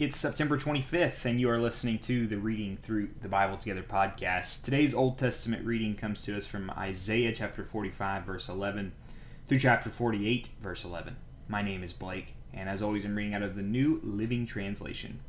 It's September 25th, and you are listening to the Reading Through the Bible Together podcast. Today's Old Testament reading comes to us from Isaiah chapter 45, verse 11, through chapter 48, verse 11. My name is Blake, and as always, I'm reading out of the New Living Translation.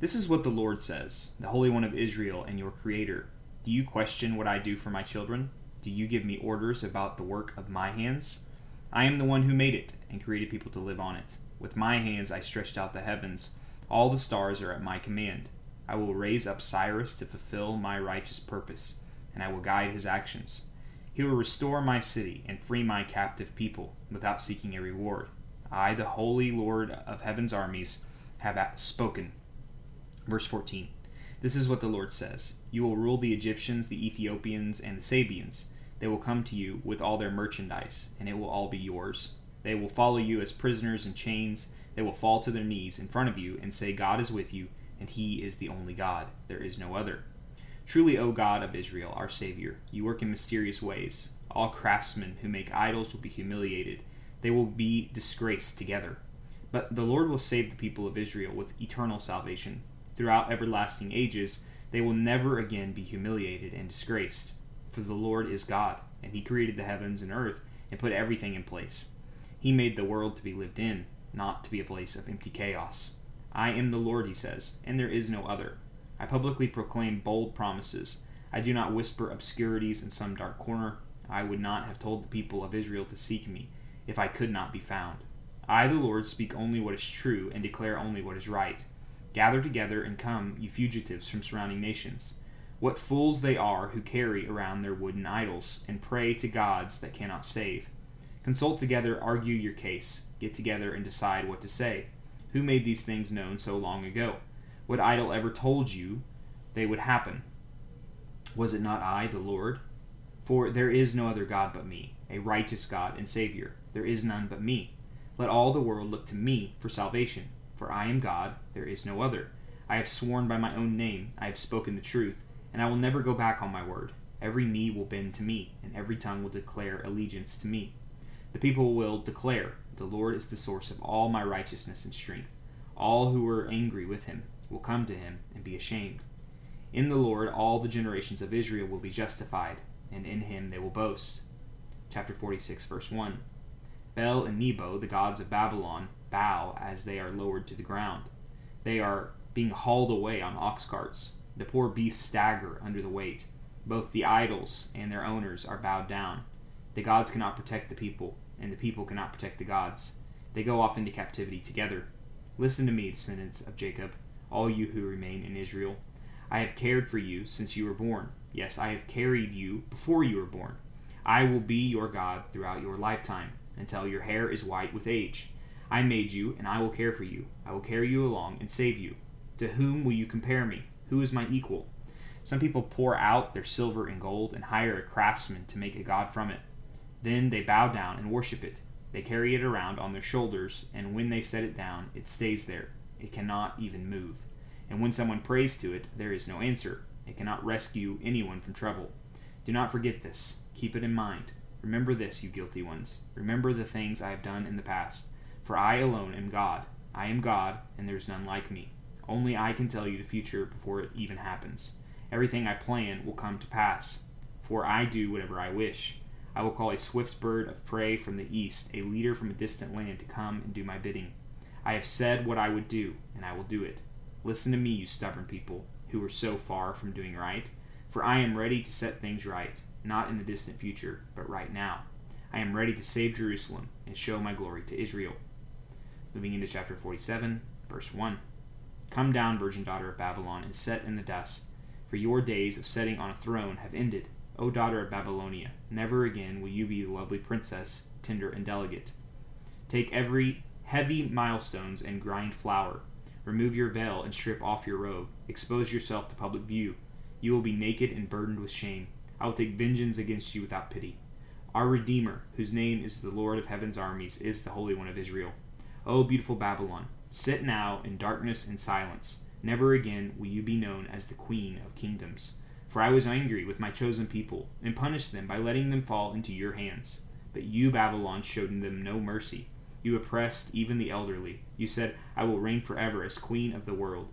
This is what the Lord says, the Holy One of Israel and your Creator. Do you question what I do for my children? Do you give me orders about the work of my hands? I am the one who made it and created people to live on it. With my hands I stretched out the heavens all the stars are at my command. I will raise up Cyrus to fulfill my righteous purpose, and I will guide his actions. He will restore my city and free my captive people without seeking a reward. I, the Holy Lord of heaven's armies, have spoken. Verse 14 This is what the Lord says You will rule the Egyptians, the Ethiopians, and the Sabeans. They will come to you with all their merchandise, and it will all be yours. They will follow you as prisoners in chains they will fall to their knees in front of you and say, God is with you, and He is the only God. There is no other. Truly, O God of Israel, our Savior, you work in mysterious ways. All craftsmen who make idols will be humiliated, they will be disgraced together. But the Lord will save the people of Israel with eternal salvation. Throughout everlasting ages, they will never again be humiliated and disgraced. For the Lord is God, and He created the heavens and earth and put everything in place. He made the world to be lived in not to be a place of empty chaos. I am the Lord, he says, and there is no other. I publicly proclaim bold promises. I do not whisper obscurities in some dark corner. I would not have told the people of Israel to seek me if I could not be found. I, the Lord, speak only what is true and declare only what is right. Gather together and come, you fugitives from surrounding nations. What fools they are who carry around their wooden idols and pray to gods that cannot save. Consult together, argue your case, get together and decide what to say. Who made these things known so long ago? What idol ever told you they would happen? Was it not I, the Lord? For there is no other God but me, a righteous God and Savior. There is none but me. Let all the world look to me for salvation. For I am God, there is no other. I have sworn by my own name, I have spoken the truth, and I will never go back on my word. Every knee will bend to me, and every tongue will declare allegiance to me. The people will declare, The Lord is the source of all my righteousness and strength. All who were angry with him will come to him and be ashamed. In the Lord all the generations of Israel will be justified, and in him they will boast. Chapter 46, verse 1. Bel and Nebo, the gods of Babylon, bow as they are lowered to the ground. They are being hauled away on ox carts. The poor beasts stagger under the weight. Both the idols and their owners are bowed down. The gods cannot protect the people, and the people cannot protect the gods. They go off into captivity together. Listen to me, descendants of Jacob, all you who remain in Israel. I have cared for you since you were born. Yes, I have carried you before you were born. I will be your God throughout your lifetime, until your hair is white with age. I made you, and I will care for you. I will carry you along and save you. To whom will you compare me? Who is my equal? Some people pour out their silver and gold and hire a craftsman to make a god from it. Then they bow down and worship it. They carry it around on their shoulders, and when they set it down, it stays there. It cannot even move. And when someone prays to it, there is no answer. It cannot rescue anyone from trouble. Do not forget this. Keep it in mind. Remember this, you guilty ones. Remember the things I have done in the past. For I alone am God. I am God, and there is none like me. Only I can tell you the future before it even happens. Everything I plan will come to pass, for I do whatever I wish. I will call a swift bird of prey from the east, a leader from a distant land, to come and do my bidding. I have said what I would do, and I will do it. Listen to me, you stubborn people, who are so far from doing right, for I am ready to set things right, not in the distant future, but right now. I am ready to save Jerusalem and show my glory to Israel. Moving into chapter 47, verse 1. Come down, virgin daughter of Babylon, and set in the dust, for your days of setting on a throne have ended O daughter of Babylonia, never again will you be the lovely princess, tender and delicate. Take every heavy milestones and grind flour. Remove your veil and strip off your robe. Expose yourself to public view. You will be naked and burdened with shame. I will take vengeance against you without pity. Our Redeemer, whose name is the Lord of heaven's armies, is the Holy One of Israel. O beautiful Babylon, sit now in darkness and silence. Never again will you be known as the Queen of Kingdoms. For I was angry with my chosen people, and punished them by letting them fall into your hands. But you, Babylon, showed them no mercy. You oppressed even the elderly. You said, I will reign forever as queen of the world.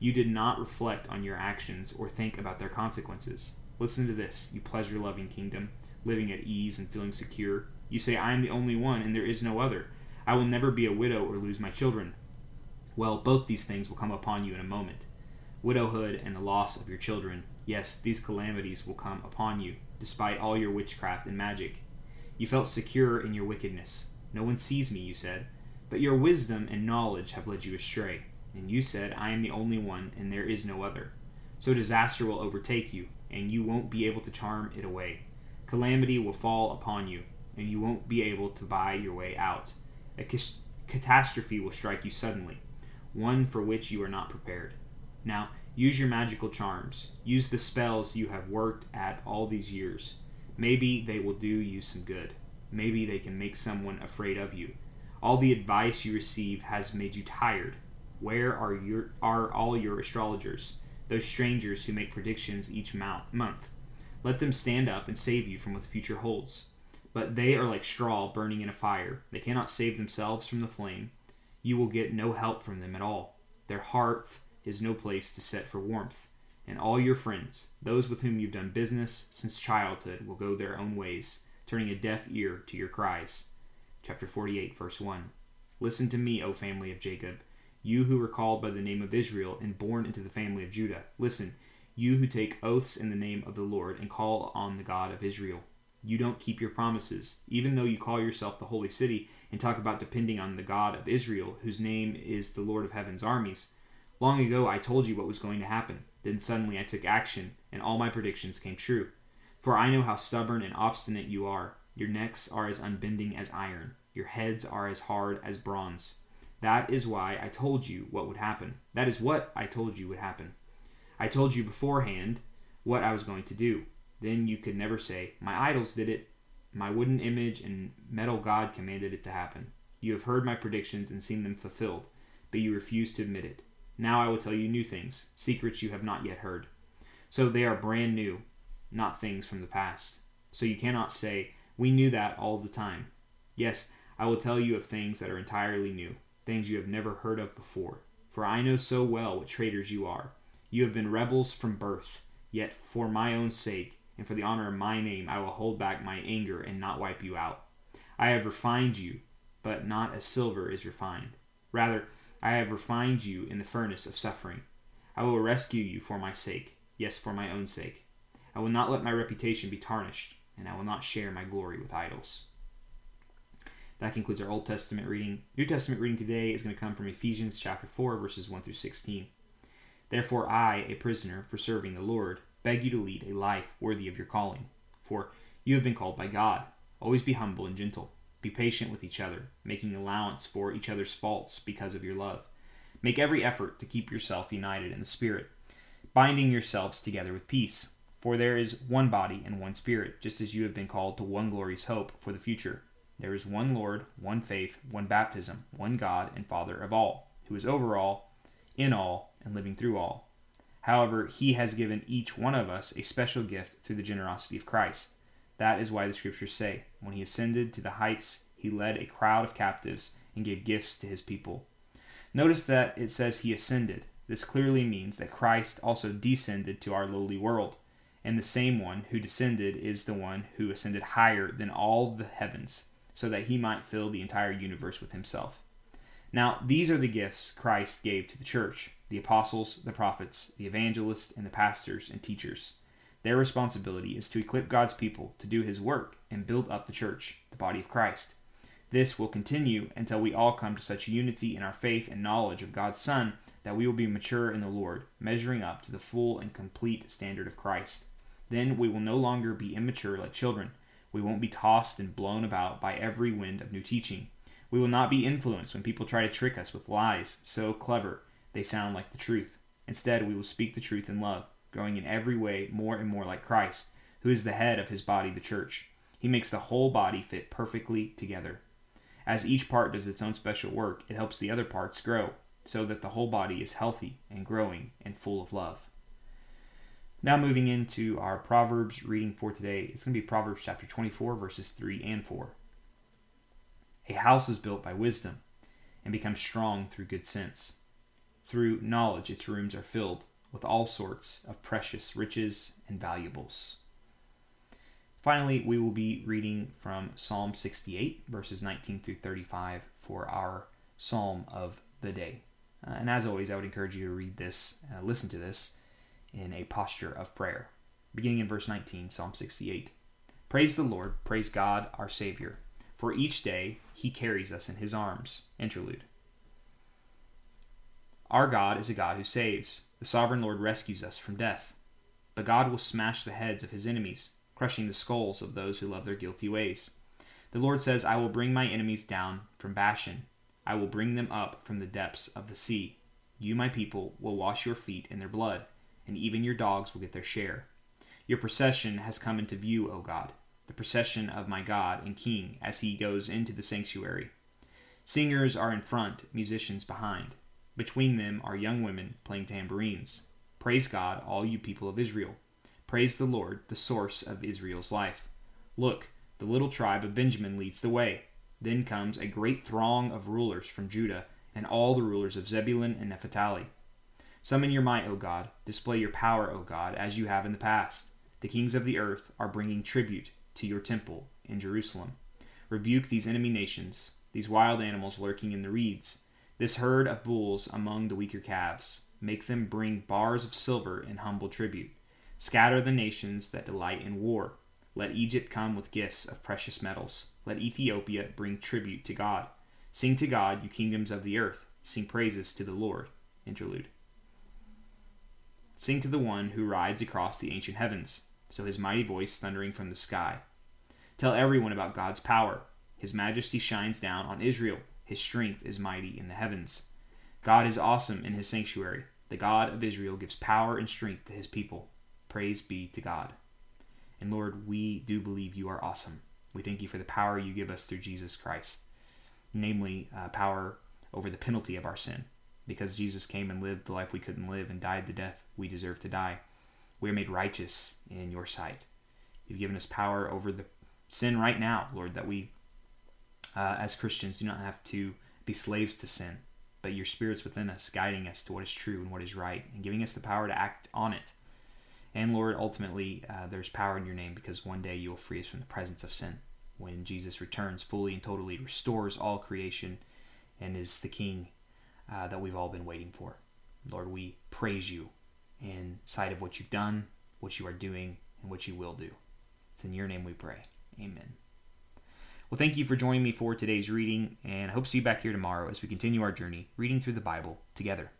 You did not reflect on your actions or think about their consequences. Listen to this, you pleasure loving kingdom, living at ease and feeling secure. You say, I am the only one, and there is no other. I will never be a widow or lose my children. Well, both these things will come upon you in a moment widowhood and the loss of your children. Yes, these calamities will come upon you, despite all your witchcraft and magic. You felt secure in your wickedness. No one sees me, you said, but your wisdom and knowledge have led you astray. And you said, I am the only one, and there is no other. So disaster will overtake you, and you won't be able to charm it away. Calamity will fall upon you, and you won't be able to buy your way out. A catastrophe will strike you suddenly, one for which you are not prepared. Now, use your magical charms. Use the spells you have worked at all these years. Maybe they will do you some good. Maybe they can make someone afraid of you. All the advice you receive has made you tired. Where are your are all your astrologers, those strangers who make predictions each month? Let them stand up and save you from what the future holds. But they are like straw burning in a fire. They cannot save themselves from the flame. You will get no help from them at all. Their hearth is no place to set for warmth. And all your friends, those with whom you've done business since childhood, will go their own ways, turning a deaf ear to your cries. Chapter 48, verse 1. Listen to me, O family of Jacob, you who were called by the name of Israel and born into the family of Judah. Listen, you who take oaths in the name of the Lord and call on the God of Israel. You don't keep your promises, even though you call yourself the holy city and talk about depending on the God of Israel, whose name is the Lord of heaven's armies. Long ago, I told you what was going to happen. Then suddenly I took action, and all my predictions came true. For I know how stubborn and obstinate you are. Your necks are as unbending as iron, your heads are as hard as bronze. That is why I told you what would happen. That is what I told you would happen. I told you beforehand what I was going to do. Then you could never say, My idols did it. My wooden image and metal god commanded it to happen. You have heard my predictions and seen them fulfilled, but you refuse to admit it. Now I will tell you new things, secrets you have not yet heard. So they are brand new, not things from the past. So you cannot say, We knew that all the time. Yes, I will tell you of things that are entirely new, things you have never heard of before. For I know so well what traitors you are. You have been rebels from birth, yet for my own sake, and for the honor of my name, I will hold back my anger and not wipe you out. I have refined you, but not as silver is refined. Rather, I have refined you in the furnace of suffering. I will rescue you for my sake, yes, for my own sake. I will not let my reputation be tarnished, and I will not share my glory with idols. That concludes our Old Testament reading. New Testament reading today is going to come from Ephesians chapter 4, verses 1 through 16. Therefore, I, a prisoner for serving the Lord, beg you to lead a life worthy of your calling. For you have been called by God. Always be humble and gentle be patient with each other, making allowance for each other's faults because of your love. Make every effort to keep yourself united in the Spirit, binding yourselves together with peace. For there is one body and one Spirit, just as you have been called to one glorious hope for the future. There is one Lord, one faith, one baptism, one God and Father of all, who is over all, in all, and living through all. However, he has given each one of us a special gift through the generosity of Christ. That is why the scriptures say, When he ascended to the heights, he led a crowd of captives and gave gifts to his people. Notice that it says he ascended. This clearly means that Christ also descended to our lowly world, and the same one who descended is the one who ascended higher than all the heavens, so that he might fill the entire universe with himself. Now, these are the gifts Christ gave to the church the apostles, the prophets, the evangelists, and the pastors and teachers. Their responsibility is to equip God's people to do his work and build up the church, the body of Christ. This will continue until we all come to such unity in our faith and knowledge of God's Son that we will be mature in the Lord, measuring up to the full and complete standard of Christ. Then we will no longer be immature like children. We won't be tossed and blown about by every wind of new teaching. We will not be influenced when people try to trick us with lies so clever they sound like the truth. Instead, we will speak the truth in love growing in every way more and more like Christ, who is the head of his body, the church. He makes the whole body fit perfectly together. As each part does its own special work, it helps the other parts grow, so that the whole body is healthy and growing and full of love. Now, moving into our Proverbs reading for today, it's going to be Proverbs chapter 24, verses 3 and 4. A house is built by wisdom and becomes strong through good sense. Through knowledge, its rooms are filled with all sorts of precious riches and valuables. Finally, we will be reading from Psalm 68, verses 19 through 35, for our psalm of the day. Uh, and as always, I would encourage you to read this, uh, listen to this, in a posture of prayer. Beginning in verse 19, Psalm 68. Praise the Lord, praise God, our Savior, for each day he carries us in his arms. Interlude. Our God is a God who saves. The sovereign Lord rescues us from death. But God will smash the heads of his enemies, crushing the skulls of those who love their guilty ways. The Lord says, I will bring my enemies down from Bashan. I will bring them up from the depths of the sea. You, my people, will wash your feet in their blood, and even your dogs will get their share. Your procession has come into view, O God, the procession of my God and King as he goes into the sanctuary. Singers are in front, musicians behind. Between them are young women playing tambourines. Praise God, all you people of Israel. Praise the Lord, the source of Israel's life. Look, the little tribe of Benjamin leads the way. Then comes a great throng of rulers from Judah and all the rulers of Zebulun and Naphtali. Summon your might, O God. Display your power, O God, as you have in the past. The kings of the earth are bringing tribute to your temple in Jerusalem. Rebuke these enemy nations, these wild animals lurking in the reeds this herd of bulls among the weaker calves. Make them bring bars of silver in humble tribute. Scatter the nations that delight in war. Let Egypt come with gifts of precious metals. Let Ethiopia bring tribute to God. Sing to God, you kingdoms of the earth. Sing praises to the Lord. Interlude. Sing to the one who rides across the ancient heavens, so his mighty voice thundering from the sky. Tell everyone about God's power. His majesty shines down on Israel. His strength is mighty in the heavens. God is awesome in his sanctuary. The God of Israel gives power and strength to his people. Praise be to God. And Lord, we do believe you are awesome. We thank you for the power you give us through Jesus Christ, namely, uh, power over the penalty of our sin. Because Jesus came and lived the life we couldn't live and died the death we deserve to die, we are made righteous in your sight. You've given us power over the sin right now, Lord, that we uh, as Christians, do not have to be slaves to sin, but your Spirit's within us, guiding us to what is true and what is right, and giving us the power to act on it. And Lord, ultimately, uh, there's power in your name because one day you will free us from the presence of sin. When Jesus returns fully and totally, restores all creation, and is the King uh, that we've all been waiting for. Lord, we praise you in sight of what you've done, what you are doing, and what you will do. It's in your name we pray. Amen. Well, thank you for joining me for today's reading, and I hope to see you back here tomorrow as we continue our journey reading through the Bible together.